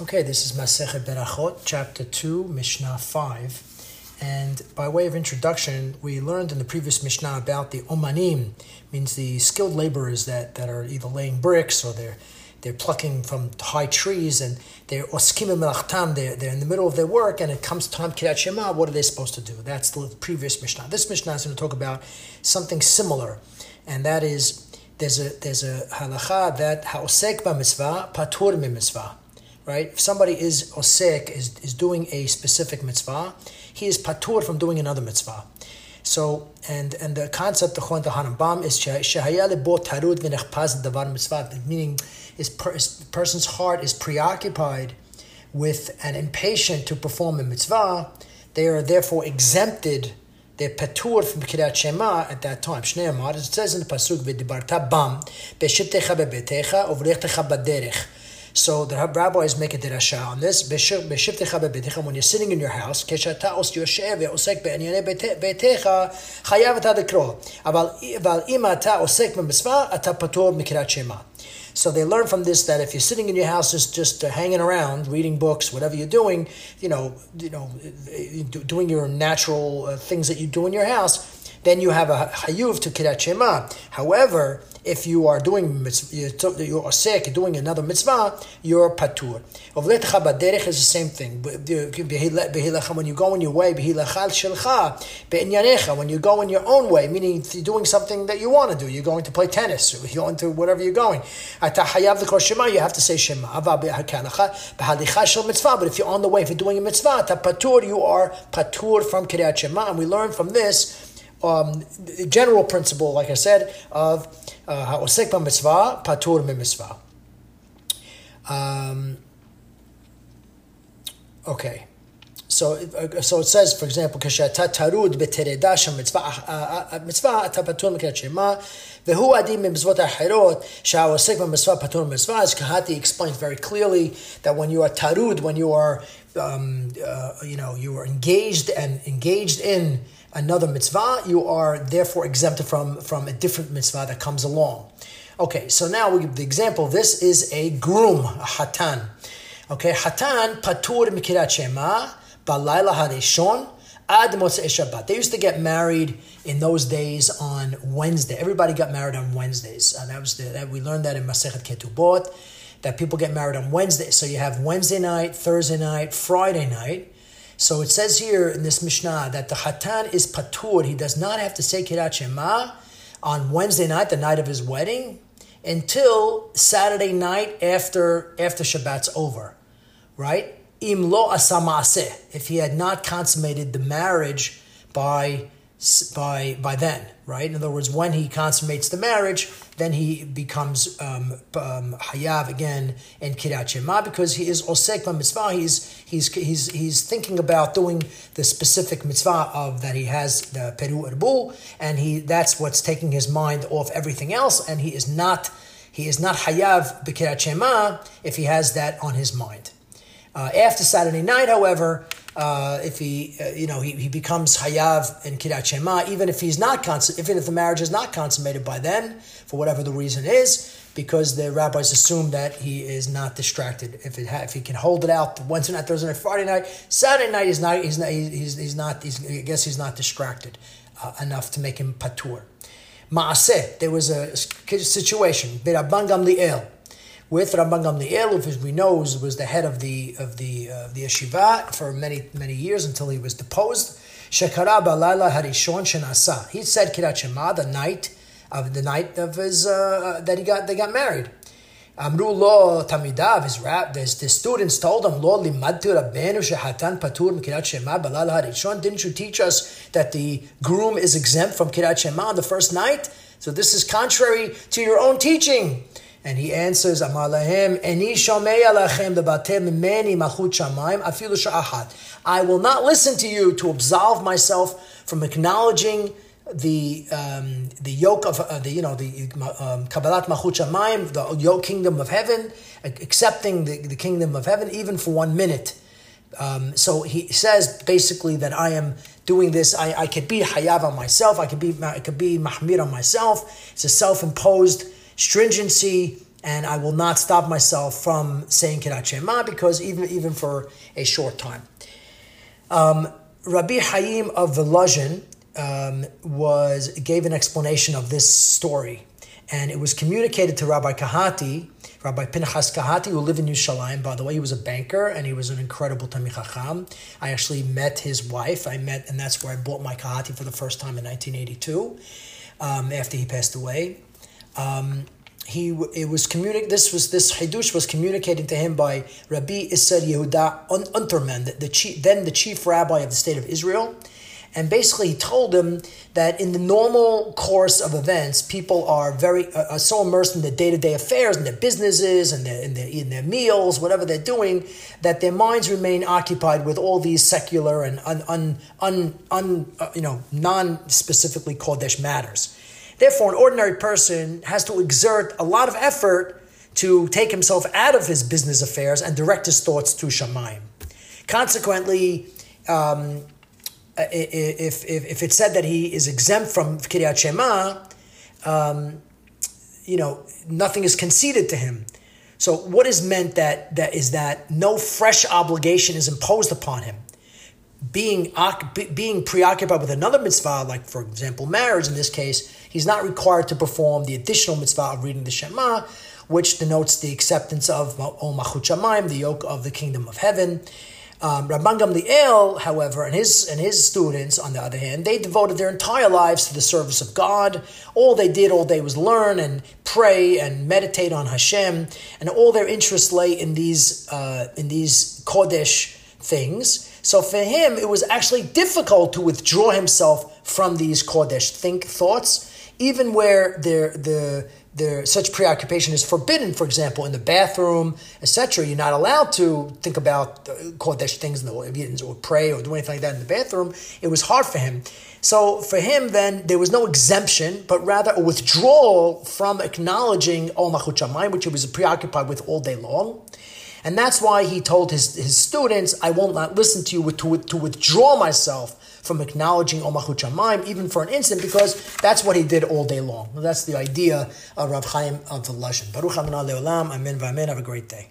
Okay, this is Masechet Berachot, chapter 2, Mishnah 5. And by way of introduction, we learned in the previous Mishnah about the Omanim, means the skilled laborers that, that are either laying bricks or they're they're plucking from high trees and they're oskim melachtam, they're, they're in the middle of their work and it comes time Kirat Shema, what are they supposed to do? That's the previous Mishnah. This Mishnah is going to talk about something similar, and that is there's a there's a halacha that haosek ba mitzvah patur mi mitzvah right? If somebody is osek, is, is doing a specific mitzvah, he is patur from doing another mitzvah. So, and and the concept of Chon Hanambam is davar mitzvah, meaning his, per, his person's heart is preoccupied with and impatient to perform a mitzvah. They are therefore exempted. They're patur from Kirat Shema at that time. It says in the pasuk, "V'dibarta bam b'shivtecha bebetecha uvrechtecha baderech." So the rabbis make a derasha on this. When you're sitting in your house, So they learn from this that if you're sitting in your house just, just uh, hanging around, reading books, whatever you're doing, you know, you know, doing your natural uh, things that you do in your house, then you have a hayuv to kirat shema. However, if you are doing mitzvah, you are sick, doing another mitzvah, you're patur. Ovletcha baderech is the same thing. When you go in your way, when you go in your own way, meaning you're doing something that you want to do, you're going to play tennis, you're going to whatever you're going. You have to say shema. But if you're on the way, if you're doing a mitzvah, patur, you are patur from kirat shema, and we learn from this um, the general principle, like I said, of uh, ha'osek uh, mitzvah, patur mitzvah. Um, okay. So, uh, so it says, for example, כשאתה טרוד בטרדה של מצווה, אתה פטור מקריאת שמע, והוא עדין במצוות האחרות, שהעוסק במצווה פטור ממצווה, as Kahati explains very clearly that when you are tarud, when you are, um, uh, you know, you are engaged and engaged in another mitzvah, you are therefore exempted from, from a different mitzvah that comes along. Okay, so now we give the example. This is a groom, a hatan. Okay, hatan patur mikirat shema balayla harishon ad Shabbat. They used to get married in those days on Wednesday. Everybody got married on Wednesdays. Uh, that was the, that we learned that in Masechet Ketubot that people get married on Wednesday. So you have Wednesday night, Thursday night, Friday night. So it says here in this Mishnah that the Hatan is patur. He does not have to say Kirat Shema on Wednesday night, the night of his wedding, until Saturday night after after Shabbat's over, right? Im lo asamase, if he had not consummated the marriage by by by then, right? In other words, when he consummates the marriage, then he becomes um, um, hayav again in shema because he is osek mitzvah. He's he's he's he's thinking about doing the specific mitzvah of that he has the peru urvu, and he that's what's taking his mind off everything else, and he is not he is not hayav b'kirat shema if he has that on his mind. Uh, after Saturday night, however, uh, if he, uh, you know, he, he becomes hayav in kirat shema, even if he's not cons- even if the marriage is not consummated by then, for whatever the reason is, because the rabbis assume that he is not distracted. If it ha- if he can hold it out Wednesday night, Thursday night, Friday night, Saturday night, he's not he's not he's, he's not he's, I guess he's not distracted uh, enough to make him patur. Maaseh, there was a situation. B'Rabban Gamliel with Rabban Gamliel, who, as we know, was, the head of the of the uh, the yeshiva for many many years until he was deposed. Shekara balala harishon shenasa. He said kirat shema the night of the night of his uh, that he got they got married. Amru lo talmidav his rap the, the students told him lo limadtu rabbenu shehatan patur kirat shema balala harishon. Didn't you teach us that the groom is exempt from kirat shema on the first night? So this is contrary to your own teaching. And he answers, Eni shomei alachem machut shamayim afilu. I will not listen to you to absolve myself from acknowledging the um, the yoke of uh, the you know the um, kabbalat machut shamayim, the yoke kingdom of heaven, accepting the, the kingdom of heaven even for one minute. Um, so he says basically that I am doing this. I, I could be hayav on myself. I could be I could be mahmir on myself. It's a self imposed stringency and I will not stop myself from saying Kirat Shema because even even for a short time. Um, Rabbi Hayim of Volozhin um, was gave an explanation of this story, and it was communicated to Rabbi Kahati, Rabbi Pinchas Kahati, who lived in Yerushalayim. By the way, he was a banker and he was an incredible Talmid Chacham. I actually met his wife. I met, and that's where I bought my Kahati for the first time in 1982, um, after he passed away. Um, he it was communic- This was this hidush was communicated to him by Rabbi Isser Yehuda Unterman, the, the chief, then the chief rabbi of the state of Israel. And basically, he told him that in the normal course of events, people are very uh, are so immersed in their day to day affairs and their businesses and their, in their in their meals, whatever they're doing, that their minds remain occupied with all these secular and un, un, un, un uh, you know non specifically kodesh matters. Therefore, an ordinary person has to exert a lot of effort to take himself out of his business affairs and direct his thoughts to Shamayim. Consequently, um, if, if, if it's said that he is exempt from Kiryat Shema, um, you know, nothing is conceded to him. So what is meant that that is that no fresh obligation is imposed upon him. Being being preoccupied with another mitzvah, like for example marriage in this case, he's not required to perform the additional mitzvah of reading the Shema, which denotes the acceptance of Ol Malchut Shamayim, the yoke of the kingdom of heaven. Um, Rabban Gamliel, however, and his and his students, on the other hand, they devoted their entire lives to the service of God. All they did all day was learn and pray and meditate on Hashem, and all their interest lay in these uh, in these kodesh things. So for him, it was actually difficult to withdraw himself from these kodesh think thoughts, even where the the there such preoccupation is forbidden. For example, in the bathroom, etc., you're not allowed to think about kodesh things in the or pray or do anything like that in the bathroom. It was hard for him. So for him, then there was no exemption, but rather a withdrawal from acknowledging Malchut Shamayim, which he was preoccupied with all day long. And that's why he told his, his students, I will not listen to you to, to withdraw myself from acknowledging Ol Malchut Shamayim, even for an instant, because that's what he did all day long. That's the idea of Rav Chaim of Volozhin. Baruch Amen Amen. Amen. Have a great day.